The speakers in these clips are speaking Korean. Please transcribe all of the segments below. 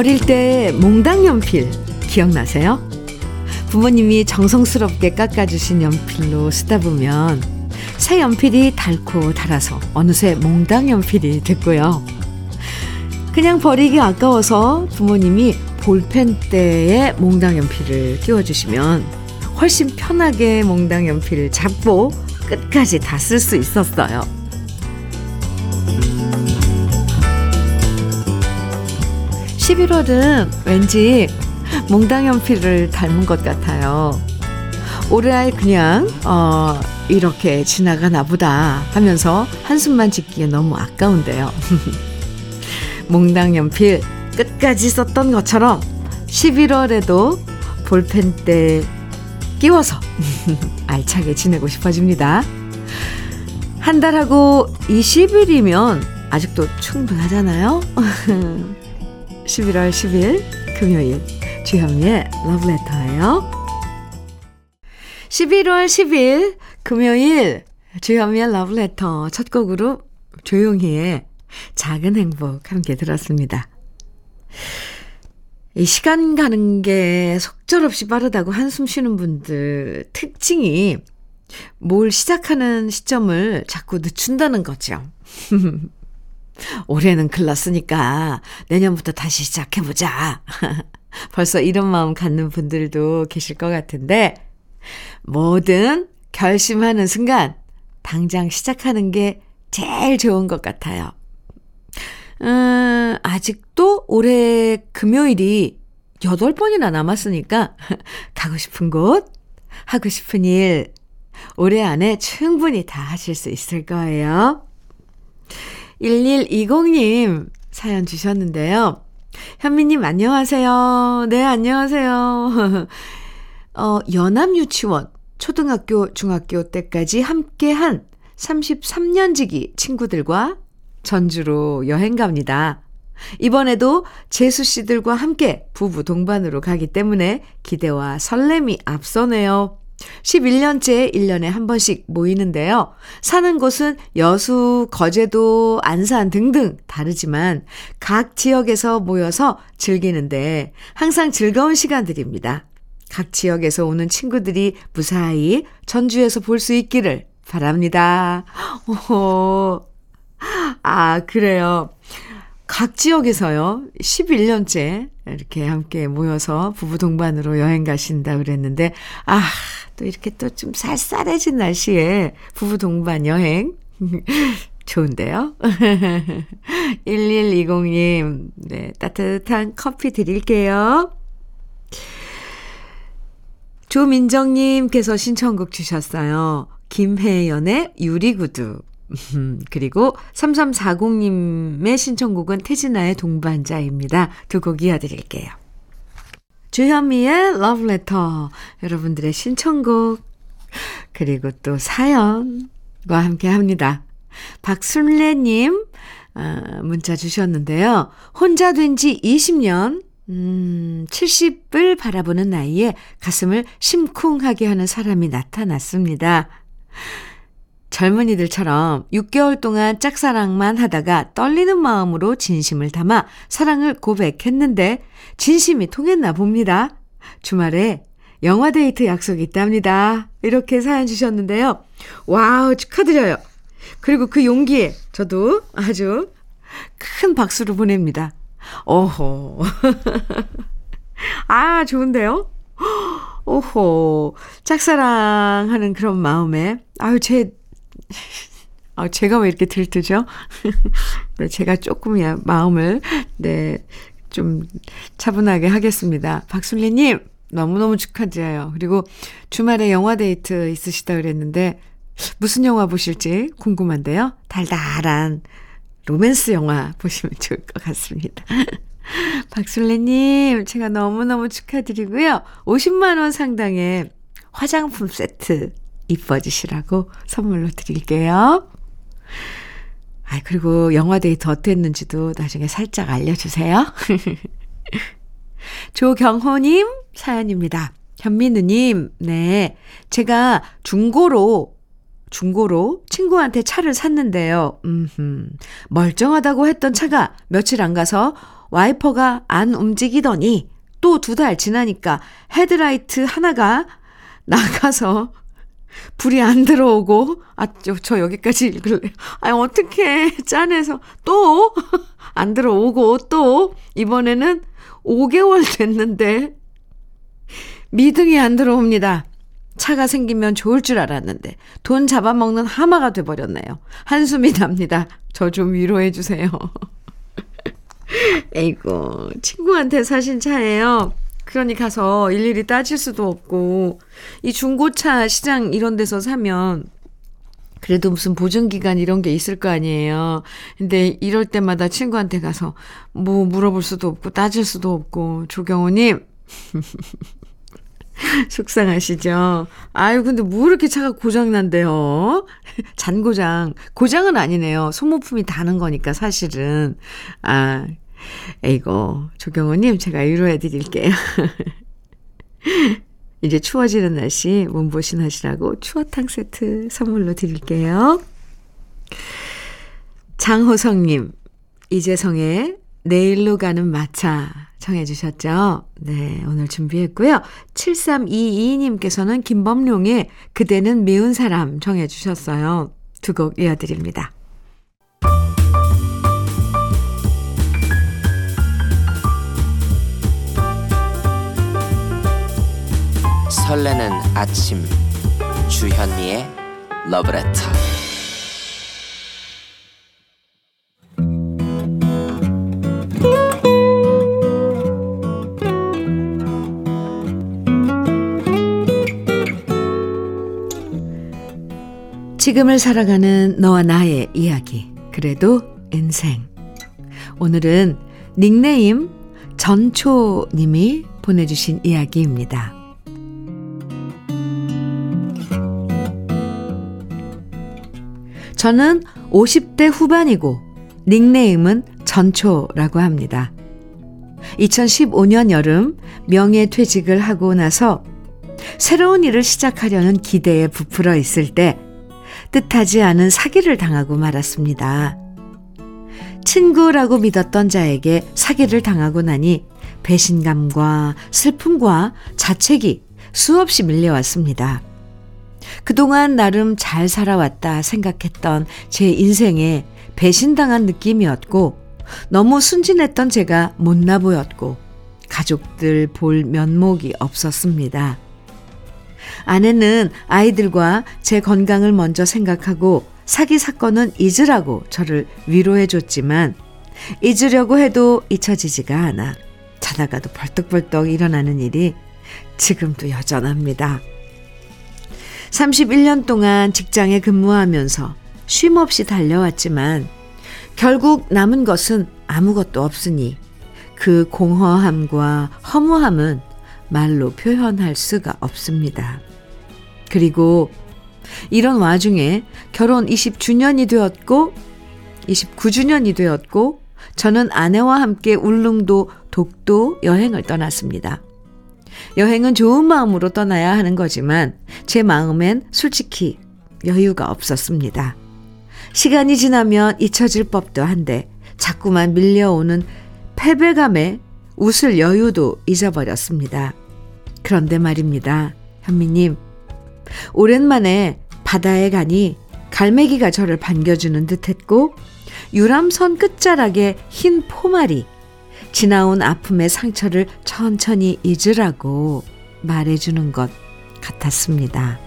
어릴 때 몽당 연필 기억나세요? 부모님이 정성스럽게 깎아주신 연필로 쓰다 보면 새 연필이 닳고 닳아서 어느새 몽당 연필이 됐고요. 그냥 버리기 아까워서 부모님이 볼펜대에 몽당 연필을 끼워주시면 훨씬 편하게 몽당 연필을 잡고 끝까지 다 쓸 수 있었어요. 11월은 왠지 몽당 연필을 닮은 것 같아요. 올해 그냥 어 이렇게 지나가나 보다 하면서 한숨만 짓기에 너무 아까운데요. 몽당 연필 끝까지 썼던 것처럼 11월에도 볼펜때 끼워서 알차게 지내고 싶어집니다. 한 달하고 20일이면 아직도 충분하잖아요. 11월 10일 금요일 주현미의 러브레터예요. 11월 10일 금요일 주현미의 러브레터 첫 곡으로 조용히의 작은 행복 함께 들었습니다. 이 시간 가는 게 속절없이 빠르다고 한숨 쉬는 분들 특징이 뭘 시작하는 시점을 자꾸 늦춘다는 거죠. 올해는 글렀으니까 내년부터 다시 시작해보자. 벌써 이런 마음 갖는 분들도 계실 것 같은데, 뭐든 결심하는 순간 당장 시작하는 게 제일 좋은 것 같아요. 음, 아직도 올해 금요일이 8번이나 남았으니까 가고 싶은 곳, 하고 싶은 일, 올해 안에 충분히 다 하실 수 있을 거예요. 1120님 사연 주셨는데요. 현미님 안녕하세요. 네, 안녕하세요. 어, 연암유치원, 초등학교, 중학교 때까지 함께 한 33년지기 친구들과 전주로 여행 갑니다. 이번에도 재수 씨들과 함께 부부 동반으로 가기 때문에 기대와 설렘이 앞서네요. 11년째 1년에 한 번씩 모이는데요. 사는 곳은 여수, 거제도, 안산 등등 다르지만 각 지역에서 모여서 즐기는데 항상 즐거운 시간들입니다. 각 지역에서 오는 친구들이 무사히 전주에서 볼 수 있기를 바랍니다. 오, 아, 그래요. 각 지역에서요, 11년째 이렇게 함께 모여서 부부 동반으로 여행 가신다 그랬는데, 아, 또 이렇게 또 좀 쌀쌀해진 날씨에 부부 동반 여행. 좋은데요? 1120님, 네, 따뜻한 커피 드릴게요. 조민정님께서 신청곡 주셨어요. 김혜연의 유리구두. 그리고 3340님의 신청곡은 태진아의 동반자입니다. 두 곡 이어드릴게요. 주현미의 러브레터. 여러분들의 신청곡. 그리고 또 사연과 함께 합니다. 박순래님, 아, 문자 주셨는데요. 혼자 된 지 20년, 음, 70을 바라보는 나이에 가슴을 심쿵하게 하는 사람이 나타났습니다. 젊은이들처럼 6개월 동안 짝사랑만 하다가 떨리는 마음으로 진심을 담아 사랑을 고백했는데 진심이 통했나 봅니다. 주말에 영화 데이트 약속이 있답니다. 이렇게 사연 주셨는데요. 와우, 축하드려요. 그리고 그 용기에 저도 아주 큰 박수를 보냅니다. 오호. 아, 좋은데요? 오호. 짝사랑하는 그런 마음에, 아유, 제 아, 제가 왜 이렇게 들뜨죠? 네, 제가 조금이야 마음을, 네, 좀 차분하게 하겠습니다. 박순리 님, 너무너무 축하드려요. 그리고 주말에 영화 데이트 있으시다 그랬는데, 무슨 영화 보실지 궁금한데요. 달달한 로맨스 영화 보시면 좋을 것 같습니다. 박순래님, 제가 너무너무 축하드리고요. 50만원 상당의 화장품 세트 이뻐지시라고 선물로 드릴게요. 아, 그리고 영화 데이트 어땠는지도 나중에 살짝 알려주세요. 조경호님 사연입니다. 현민우님, 네. 제가 중고로 중고로 친구한테 차를 샀는데요. 음흠. 멀쩡하다고 했던 차가 며칠 안 가서 와이퍼가 안 움직이더니 또 두 달 지나니까 헤드라이트 하나가 나가서 불이 안 들어오고, 아, 저, 저 여기까지 읽을래. 아, 어떡해. 짠해서 또 안 들어오고 또 이번에는 5개월 됐는데 미등이 안 들어옵니다. 차가 생기면 좋을 줄 알았는데 돈 잡아먹는 하마가 돼버렸네요. 한숨이 납니다. 저 좀 위로해 주세요. 에이고 친구한테 사신 차예요. 그러니 가서 일일이 따질 수도 없고 이 중고차 시장 이런 데서 사면 그래도 무슨 보증기간 이런 게 있을 거 아니에요. 근데 이럴 때마다 친구한테 가서 뭐 물어볼 수도 없고 따질 수도 없고 조경호님 속상하시죠? 아유, 근데 뭐 이렇게 차가 고장난대요? 잔고장. 고장은 아니네요. 소모품이 다는 거니까, 사실은. 아, 에이고, 조경호님, 제가 위로해 드릴게요. 이제 추워지는 날씨 몸보신 하시라고 추어탕 세트 선물로 드릴게요. 장호성님, 이재성의 내일로 가는 마차 청해 주셨죠? 네, 오늘 준비했고요. 7322님께서는 김범룡의 그대는 미운 사람 청해 주셨어요. 두 곡 이어드립니다. 설레는 아침 주현미의 러브레터 지금을 살아가는 너와 나의 이야기. 그래도 인생. 오늘은 닉네임 전초님이 보내주신 이야기입니다. 저는 50대 후반이고 닉네임은 전초라고 합니다. 2015년 여름 명예 퇴직을 하고 나서 새로운 일을 시작하려는 기대에 부풀어 있을 때 뜻하지 않은 사기를 당하고 말았습니다. 친구라고 믿었던 자에게 사기를 당하고 나니 배신감과 슬픔과 자책이 수없이 밀려왔습니다. 그동안 나름 잘 살아왔다 생각했던 제 인생에 배신당한 느낌이었고, 너무 순진했던 제가 못나 보였고, 가족들 볼 면목이 없었습니다. 아내는 아이들과 제 건강을 먼저 생각하고 사기 사건은 잊으라고 저를 위로해 줬지만 잊으려고 해도 잊혀지지가 않아 자다가도 벌떡벌떡 일어나는 일이 지금도 여전합니다. 31년 동안 직장에 근무하면서 쉼 없이 달려왔지만 결국 남은 것은 아무것도 없으니 그 공허함과 허무함은 말로 표현할 수가 없습니다. 그리고 이런 와중에 결혼 20주년이 되었고 29주년이 되었고 저는 아내와 함께 울릉도 독도 여행을 떠났습니다. 여행은 좋은 마음으로 떠나야 하는 거지만 제 마음엔 솔직히 여유가 없었습니다. 시간이 지나면 잊혀질 법도 한데 자꾸만 밀려오는 패배감에 웃을 여유도 잊어버렸습니다. 그런데 말입니다. 현미님, 오랜만에 바다에 가니 갈매기가 저를 반겨주는 듯 했고, 유람선 끝자락에 흰 포말이 지나온 아픔의 상처를 천천히 잊으라고 말해주는 것 같았습니다.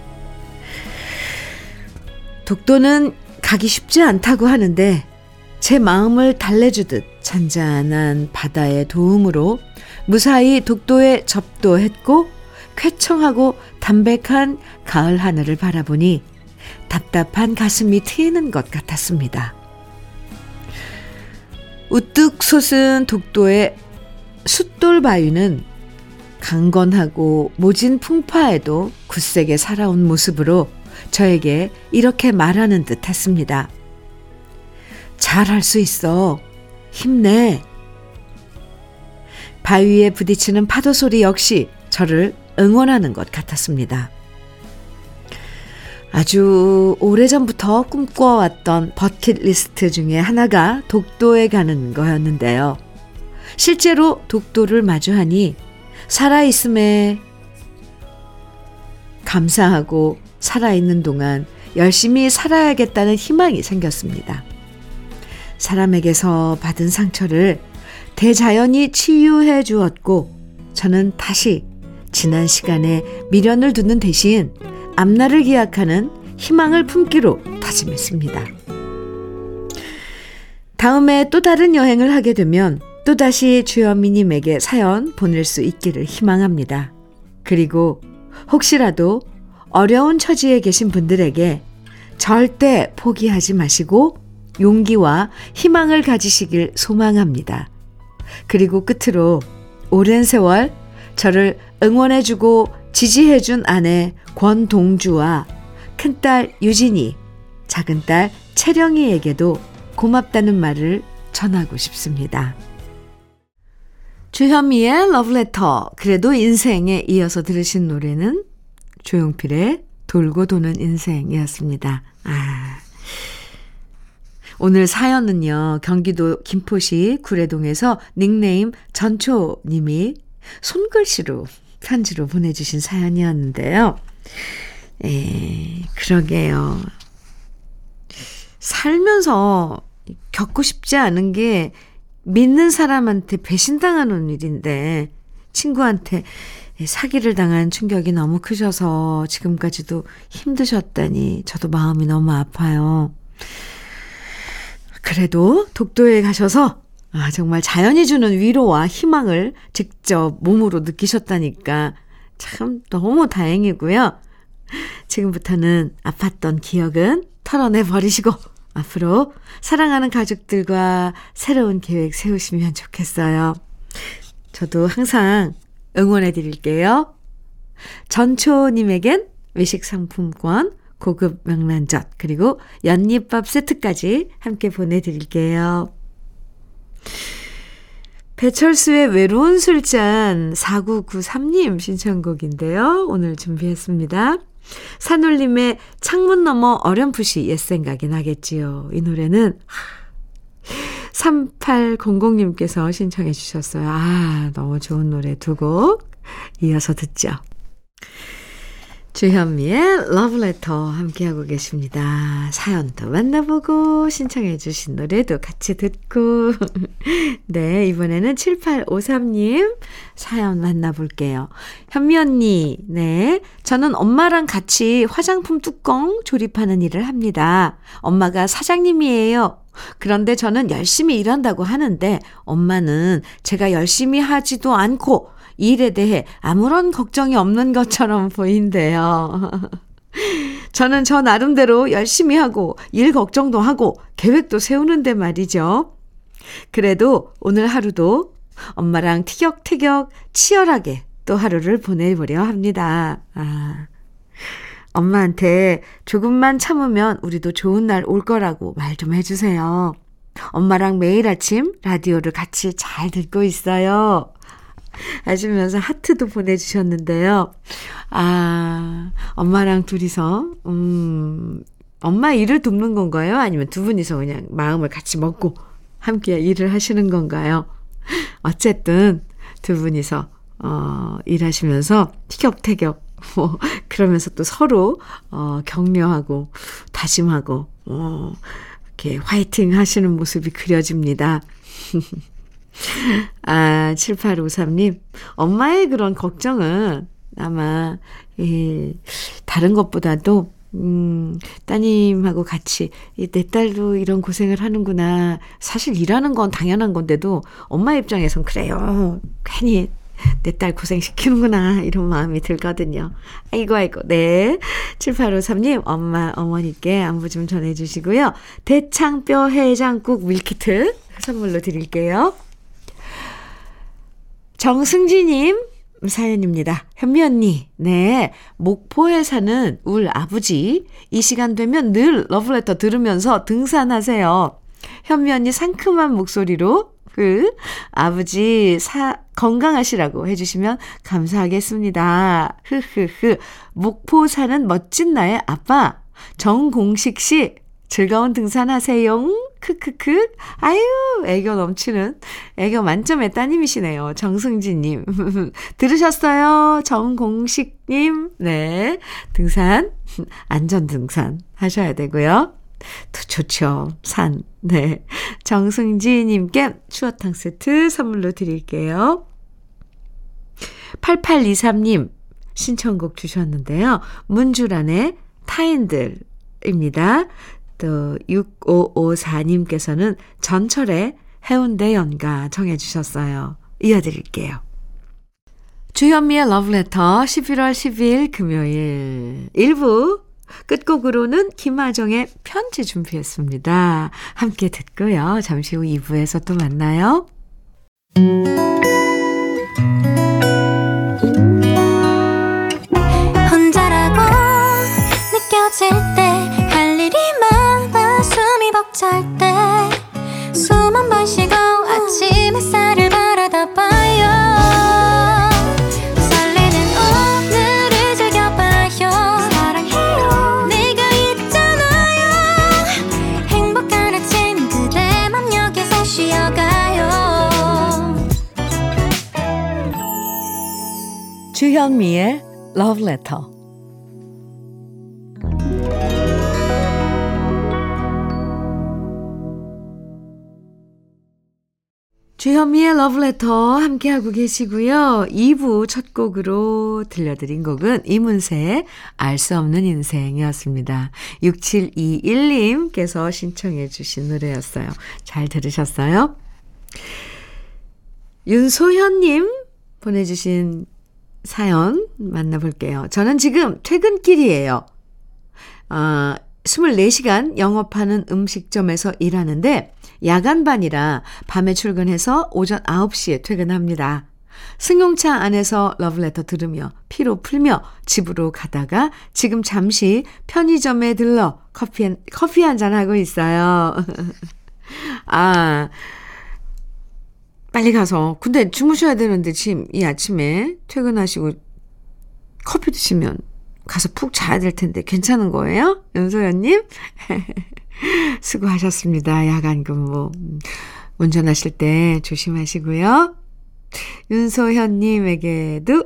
독도는 가기 쉽지 않다고 하는데 제 마음을 달래주듯 잔잔한 바다의 도움으로 무사히 독도에 접도했고 쾌청하고 담백한 가을 하늘을 바라보니 답답한 가슴이 트이는 것 같았습니다. 우뚝 솟은 독도의 숫돌 바위는 강건하고 모진 풍파에도 굳세게 살아온 모습으로 저에게 이렇게 말하는 듯 했습니다. 잘할 수 있어. 힘내. 바위에 부딪히는 파도 소리 역시 저를 응원하는 것 같았습니다. 아주 오래전부터 꿈꿔왔던 버킷리스트 중에 하나가 독도에 가는 거였는데요. 실제로 독도를 마주하니 살아있음에 감사하고 살아있는 동안 열심히 살아야겠다는 희망이 생겼습니다. 사람에게서 받은 상처를 대자연이 치유해 주었고, 저는 다시 지난 시간에 미련을 두는 대신 앞날을 기약하는 희망을 품기로 다짐했습니다. 다음에 또 다른 여행을 하게 되면 또다시 주현미님에게 사연 보낼 수 있기를 희망합니다. 그리고 혹시라도 어려운 처지에 계신 분들에게 절대 포기하지 마시고 용기와 희망을 가지시길 소망합니다. 그리고 끝으로 오랜 세월 저를 응원해주고 지지해준 아내 권동주와 큰딸 유진이, 작은딸 채령이에게도 고맙다는 말을 전하고 싶습니다. 주현미의 러브레터, 그래도 인생에 이어서 들으신 노래는 조용필의 돌고 도는 인생이었습니다. 아. 오늘 사연은요, 경기도 김포시 구례동에서 닉네임 전초님이 손글씨로 편지로 보내주신 사연이었는데요. 에, 그러게요. 살면서 겪고 싶지 않은 게 믿는 사람한테 배신당하는 일인데, 친구한테 사기를 당한 충격이 너무 크셔서 지금까지도 힘드셨다니 저도 마음이 너무 아파요. 그래도 독도에 가셔서 아, 정말 자연이 주는 위로와 희망을 직접 몸으로 느끼셨다니까 참 너무 다행이고요. 지금부터는 아팠던 기억은 털어내 버리시고 앞으로 사랑하는 가족들과 새로운 계획 세우시면 좋겠어요. 저도 항상 응원해 드릴게요. 전초님에겐 외식 상품권, 고급 명란젓, 그리고 연잎밥 세트까지 함께 보내드릴게요. 배철수의 외로운 술잔 4993님 신청곡인데요. 오늘 준비했습니다. 산울림의 창문 너머 어렴풋이 옛 생각이 나겠지요. 이 노래는 3800님께서 신청해 주셨어요. 아, 너무 좋은 노래 두 곡 이어서 듣죠. 주현미의 러브레터 함께하고 계십니다. 사연도 만나보고 신청해 주신 노래도 같이 듣고 네 이번에는 7853님 사연 만나볼게요. 현미 언니 네 저는 엄마랑 같이 화장품 뚜껑 조립하는 일을 합니다. 엄마가 사장님이에요. 그런데 저는 열심히 일한다고 하는데 엄마는 제가 열심히 하지도 않고 일에 대해 아무런 걱정이 없는 것처럼 보인대요. 저는 저 나름대로 열심히 하고 일 걱정도 하고 계획도 세우는데 말이죠. 그래도 오늘 하루도 엄마랑 티격태격 치열하게 또 하루를 보내보려 합니다. 아. 엄마한테 조금만 참으면 우리도 좋은 날 올 거라고 말 좀 해주세요. 엄마랑 매일 아침 라디오를 같이 잘 듣고 있어요. 하시면서 하트도 보내주셨는데요. 아, 엄마랑 둘이서, 음, 엄마 일을 돕는 건가요? 아니면 두 분이서 그냥 마음을 같이 먹고 함께 일을 하시는 건가요? 어쨌든 두 분이서, 어, 일하시면서 티격태격, 뭐, 그러면서 또 서로, 어, 격려하고, 다짐하고, 어, 이렇게 화이팅 하시는 모습이 그려집니다. 아, 7853님, 엄마의 그런 걱정은 아마, 예, 다른 것보다도, 음, 따님하고 같이, 내 딸도 이런 고생을 하는구나. 사실 일하는 건 당연한 건데도, 엄마 입장에선 그래요. 괜히 내딸 고생시키는구나. 이런 마음이 들거든요. 아이고, 아이고. 네. 7853님, 엄마, 어머니께 안부 좀 전해주시고요. 대창뼈 해장국 밀키트 선물로 드릴게요. 정승지님 사연입니다. 현미 언니, 네. 목포에 사는 울 아버지. 이 시간 되면 늘 러브레터 들으면서 등산하세요. 현미 언니 상큼한 목소리로 그 아버지 사, 건강하시라고 해주시면 감사하겠습니다. 흐흐흐. 목포 사는 멋진 나의 아빠. 정공식 씨, 즐거운 등산하세요. 크크크. 아유, 애교 넘치는, 애교 만점의 따님이시네요. 정승진 님. 들으셨어요? 정공식 님. 네. 등산, 안전 등산 하셔야 되고요. 좋죠. 산. 네. 정승지 님께 추어탕 세트 선물로 드릴게요. 8823님 신청곡 주셨는데요. 문주란의 타인들입니다. 또 6554님께서는 전철의 해운대 연가 정해 주셨어요. 이어드릴게요. 주현미의 러브레터 11월 10일 금요일 1부 끝곡으로는 김하정의 편지 준비했습니다. 함께 듣고요. 잠시 후 2부에서 또 만나요. 혼자라고 느껴질 때 벅찰 때숨 한 번 쉬고 주현미의 Letter. 주현미의 Letter 함께하고 계시고요. 2부 첫 곡으로 들려드린 곡은 이문세의 알 수 없는 인생이었습니다. 6721님께서 신청해 주신 노래였어요. 잘 들으셨어요? 윤소현님 보내주신 사연 만나볼게요. 저는 지금 퇴근길이에요. 아, 24시간 영업하는 음식점에서 일하는데 야간반이라 밤에 출근해서 오전 9시에 퇴근합니다. 승용차 안에서 러브레터 들으며 피로 풀며 집으로 가다가 지금 잠시 편의점에 들러 커피, 커피 한잔 하고 있어요. 아, 빨리 가서. 근데 주무셔야 되는데 지금 이 아침에 퇴근하시고 커피 드시면 가서 푹 자야 될 텐데 괜찮은 거예요? 윤소연님? 수고하셨습니다. 야간 근무. 운전하실 때 조심하시고요. 윤소현님에게도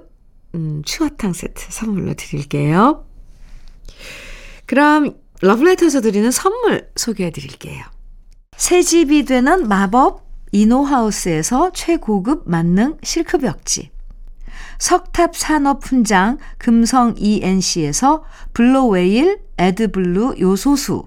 음, 추어탕 세트 선물로 드릴게요. 그럼 러브레터에서 드리는 선물 소개해 드릴게요. 새 집이 되는 마법 이노하우스에서 최고급 만능 실크벽지. 석탑 산업 훈장 금성 ENC에서 블로웨일 에드블루 요소수.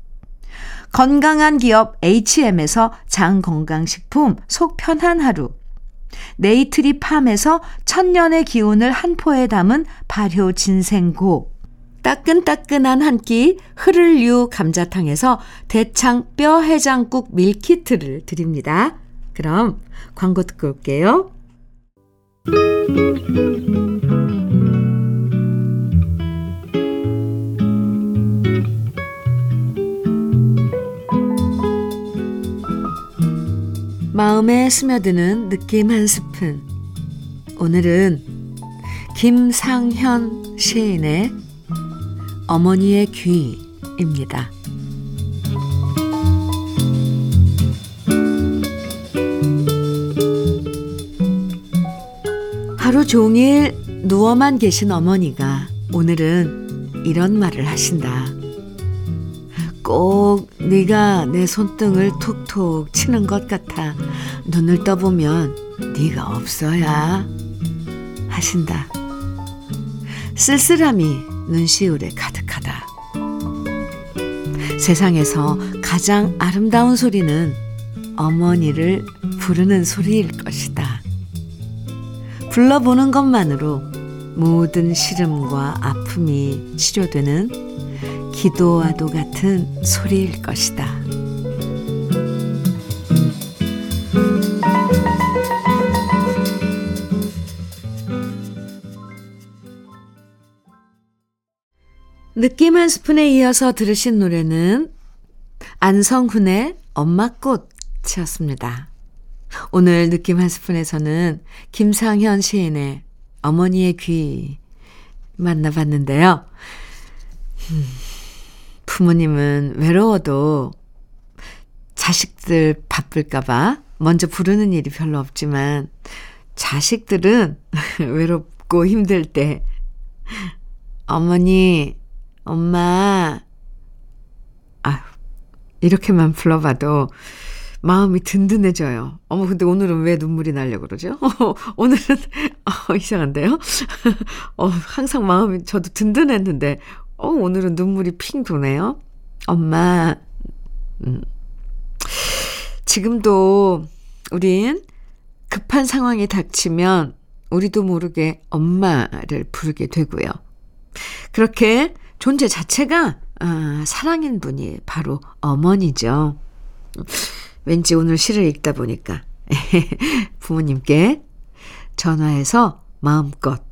건강한 기업 H&M에서 장건강식품 속 편한 하루. 네이트리 팜에서 천년의 기운을 한 포에 담은 발효 진생고. 따끈따끈한 한 끼 흐를유 감자탕에서 대창 뼈 해장국 밀키트를 드립니다. 그럼 광고 듣고 올게요. 마음에 스며드는 느낌 한 스푼. 오늘은 김상현 시인의 어머니의 귀입니다. 하루 종일 누워만 계신 어머니가 오늘은 이런 말을 하신다. 꼭 네가 내 손등을 톡톡 치는 것 같아 눈을 떠보면 네가 없어야 하신다. 쓸쓸함이 눈시울에 가득하다. 세상에서 가장 아름다운 소리는 어머니를 부르는 소리일 것이다. 불러보는 것만으로 모든 시름과 아픔이 치료되는 기도와도 같은 소리일 것이다. 느낌 한 스푼에 이어서 들으신 노래는 안성훈의 엄마꽃이었습니다. 오늘 느낌 한 스푼에서는 김상현 시인의 어머니의 귀 만나봤는데요. 음, 부모님은 외로워도 자식들 바쁠까봐 먼저 부르는 일이 별로 없지만 자식들은 외롭고 힘들 때 어머니, 엄마, 아휴, 이렇게만 불러봐도 마음이 든든해져요. 어머, 근데 오늘은 왜 눈물이 나려고 그러죠? 오늘은, 어, 이상한데요? 어, 항상 마음이 저도 든든했는데, 어, 오늘은 눈물이 핑 도네요. 엄마, 음. 지금도 우린 급한 상황이 닥치면 우리도 모르게 엄마를 부르게 되고요. 그렇게 존재 자체가 아, 사랑인 분이 바로 어머니죠. 왠지 오늘 시를 읽다 보니까 부모님께 전화해서 마음껏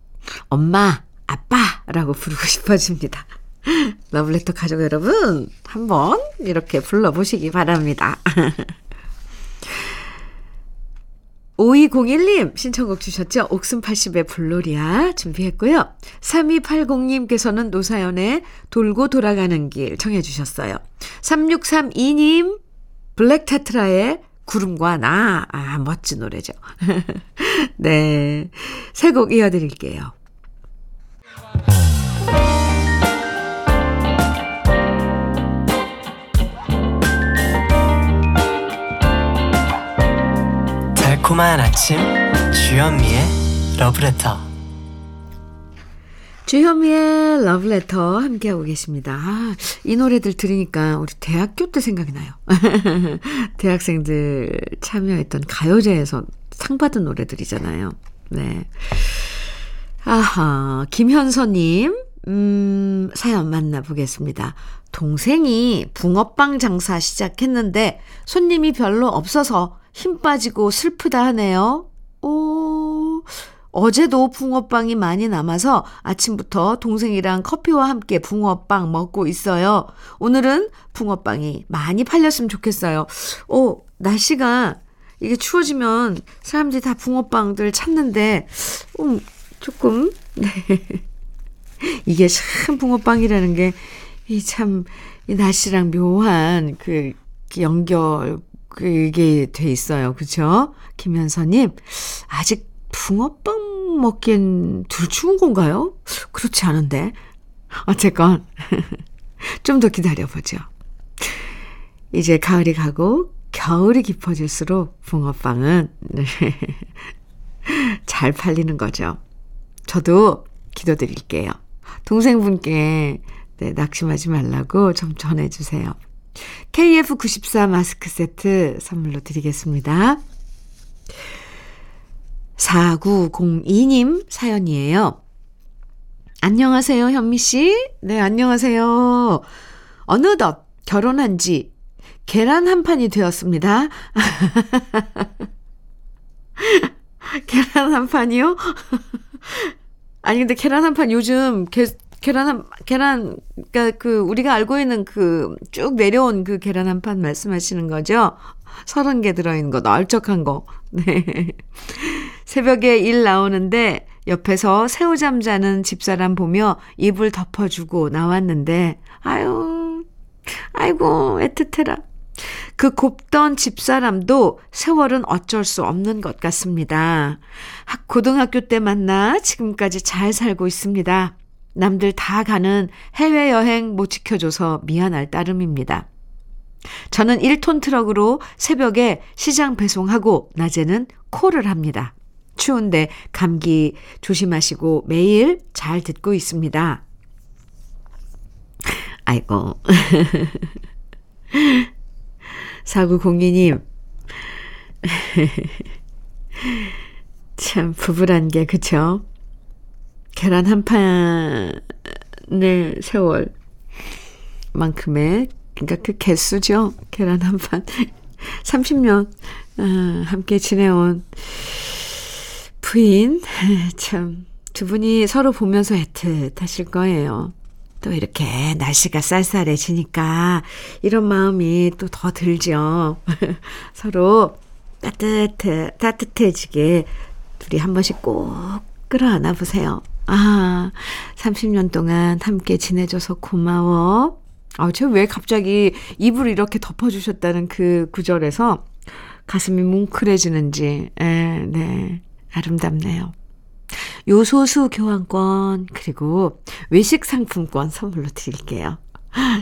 엄마, 아빠라고 부르고 싶어집니다. 러블레터 가족 여러분, 한번 이렇게 불러보시기 바랍니다. 5201님 신청곡 주셨죠? 옥순 80의 블로리아 준비했고요. 3280님께서는 노사연의 돌고 돌아가는 길 청해 주셨어요. 3632님 블랙 테트라의 구름과 나. 아, 멋진 노래죠. 네. 새곡 이어드릴게요. 달콤한 아침 주현미의 러브레터 주현미의 러브레터 함께하고 계십니다. 아, 이 노래들 들으니까 우리 대학교 때 생각이 나요. 대학생들 참여했던 가요제에서 상 받은 노래들이잖아요. 네. 아하, 김현서님, 음, 사연 만나보겠습니다. 동생이 붕어빵 장사 시작했는데 손님이 별로 없어서 힘 빠지고 슬프다 하네요. 오, 어제도 붕어빵이 많이 남아서 아침부터 동생이랑 커피와 함께 붕어빵 먹고 있어요. 오늘은 붕어빵이 많이 팔렸으면 좋겠어요. 오, 날씨가 이게 추워지면 사람들이 다 붕어빵들 찾는데, 음, 조금, 네. 이게 참 붕어빵이라는 게, 이 참, 이 날씨랑 묘한 그 연결, 그게 돼 있어요. 그죠? 김현서님, 아직 붕어빵 먹기엔 둘 추운 건가요? 그렇지 않은데. 어쨌건, 좀 더 기다려보죠. 이제 가을이 가고, 겨울이 깊어질수록 붕어빵은, 네, 잘 팔리는 거죠. 저도 기도드릴게요. 동생분께, 네, 낙심하지 말라고 좀 전해주세요. KF94 마스크 세트 선물로 드리겠습니다. 4902님 사연이에요. 안녕하세요, 현미 씨. 네, 안녕하세요. 어느덧 결혼한 지 계란 한 판이 되었습니다. 계란 한 판이요? 아니, 근데 계란 한 판 요즘 계, 계란 한, 계란, 그니까 그, 우리가 알고 있는 그, 쭉 내려온 그 계란 한 판 말씀하시는 거죠? 서른 개 들어있는 거, 널쩍한 거. 네. 새벽에 일 나오는데, 옆에서 새우 잠 자는 집사람 보며 이불 덮어주고 나왔는데, 아유, 아이고, 애틋해라. 그 곱던 집사람도 세월은 어쩔 수 없는 것 같습니다. 고등학교 때 만나 지금까지 잘 살고 있습니다. 남들 다 가는 해외여행 못 지켜줘서 미안할 따름입니다. 저는 1톤 트럭으로 새벽에 시장 배송하고 낮에는 콜을 합니다. 추운데 감기 조심하시고 매일 잘 듣고 있습니다. 아이고. 4902님. 참, 부부란 게, 그쵸? 계란 한 판의 세월 만큼의, 그러니까 그 개수죠. 계란 한 판. 30년, 아, 함께 지내온 부인. 참, 두 분이 서로 보면서 애틋하실 거예요. 또 이렇게 날씨가 쌀쌀해지니까 이런 마음이 또 더 들죠. 서로 따뜻해, 따뜻해지게 둘이 한 번씩 꼭 끌어안아 보세요. 아, 30년 동안 함께 지내줘서 고마워. 아, 제가 왜 갑자기 이불 이렇게 덮어주셨다는 그 구절에서 가슴이 뭉클해지는지, 에, 네, 아름답네요. 요소수 교환권, 그리고 외식 상품권 선물로 드릴게요.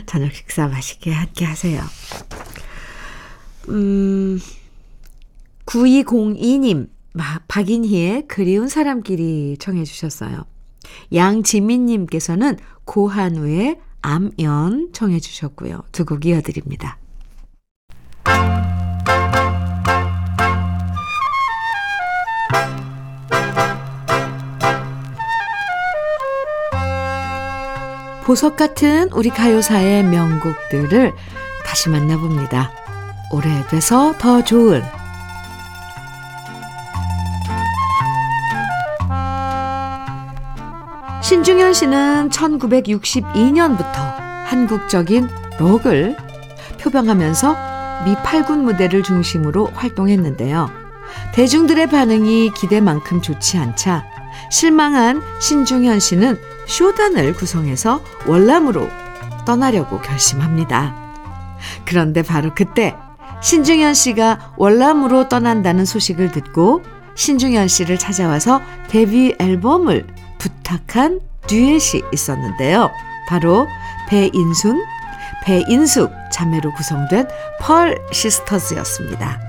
저녁 식사 맛있게 함께 하세요. 음, 9202님, 박인희의 그리운 사람끼리 청해 주셨어요. 양지민님께서는 고한우의 암연 청해 주셨고요. 두 곡 이어드립니다. 보석 같은 우리 가요사의 명곡들을 다시 만나봅니다. 오래돼서 더 좋은 신중현 씨는 1962년부터 한국적인 록을 표방하면서 미 8군 무대를 중심으로 활동했는데요. 대중들의 반응이 기대만큼 좋지 않자 실망한 신중현 씨는 쇼단을 구성해서 월남으로 떠나려고 결심합니다. 그런데 바로 그때 신중현 씨가 월남으로 떠난다는 소식을 듣고 신중현 씨를 찾아와서 데뷔 앨범을 부탁한 듀엣이 있었는데요. 바로 배인순, 배인숙 자매로 구성된 펄 시스터즈였습니다.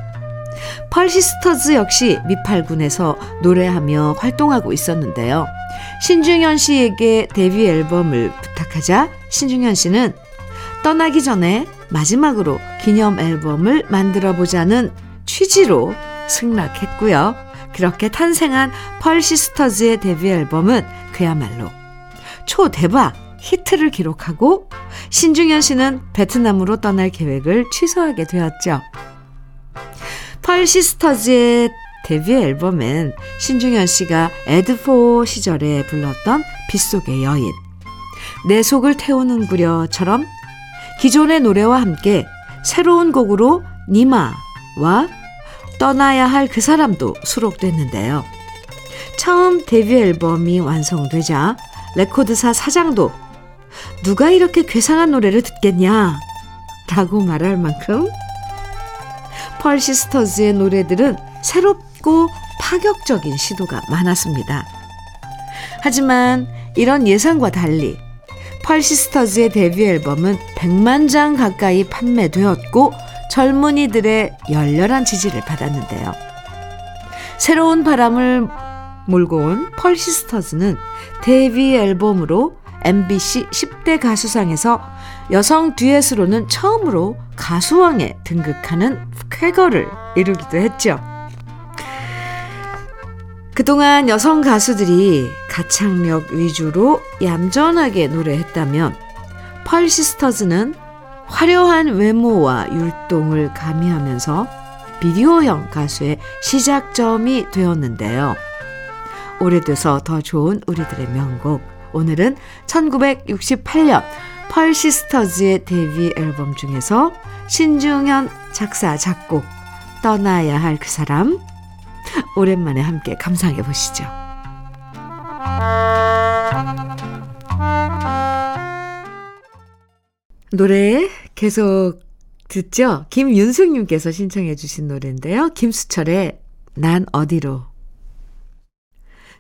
펄 시스터즈 역시 미팔군에서 노래하며 활동하고 있었는데요. 신중현 씨에게 데뷔 앨범을 부탁하자 신중현 씨는 떠나기 전에 마지막으로 기념 앨범을 만들어 보자는 취지로 승낙했고요. 그렇게 탄생한 펄 시스터즈의 데뷔 앨범은 그야말로 초대박 히트를 기록하고 신중현 씨는 베트남으로 떠날 계획을 취소하게 되었죠. 펄 시스터즈의 데뷔 앨범엔 신중현 씨가 에드포 시절에 불렀던 빗속의 여인, 내 속을 태우는구려처럼 기존의 노래와 함께 새로운 곡으로 님아와 떠나야 할 그 사람도 수록됐는데요. 처음 데뷔 앨범이 완성되자 레코드사 사장도 누가 이렇게 괴상한 노래를 듣겠냐? 라고 말할 만큼 펄 시스터즈의 노래들은 새롭고 파격적인 시도가 많았습니다. 하지만 이런 예상과 달리 펄 시스터즈의 데뷔 앨범은 100만 장 가까이 판매되었고 젊은이들의 열렬한 지지를 받았는데요. 새로운 바람을 몰고 온 펄 시스터즈는 데뷔 앨범으로 MBC 10대 가수상에서 여성 듀엣으로는 처음으로 가수왕에 등극하는 쾌거를 이루기도 했죠. 그동안 여성 가수들이 가창력 위주로 얌전하게 노래했다면 펄 시스터즈는 화려한 외모와 율동을 가미하면서 비디오형 가수의 시작점이 되었는데요. 오래돼서 더 좋은 우리들의 명곡 오늘은 1968년 펄시스터즈의 데뷔 앨범 중에서 신중현 작사, 작곡, 떠나야 할 그 사람. 오랜만에 함께 감상해 보시죠. 노래 계속 듣죠? 김윤숙님께서 신청해 주신 노래인데요. 김수철의 난 어디로.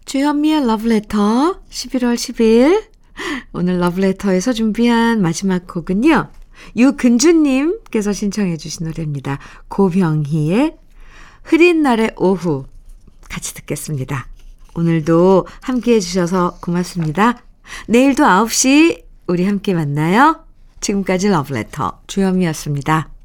주현미의 러브레터 11월 10일 오늘 러브레터에서 준비한 마지막 곡은요. 유근주님께서 신청해 주신 노래입니다. 고병희의 흐린 날의 오후 같이 듣겠습니다. 오늘도 함께 해주셔서 고맙습니다. 내일도 9시 우리 함께 만나요. 지금까지 러브레터 주현미였습니다.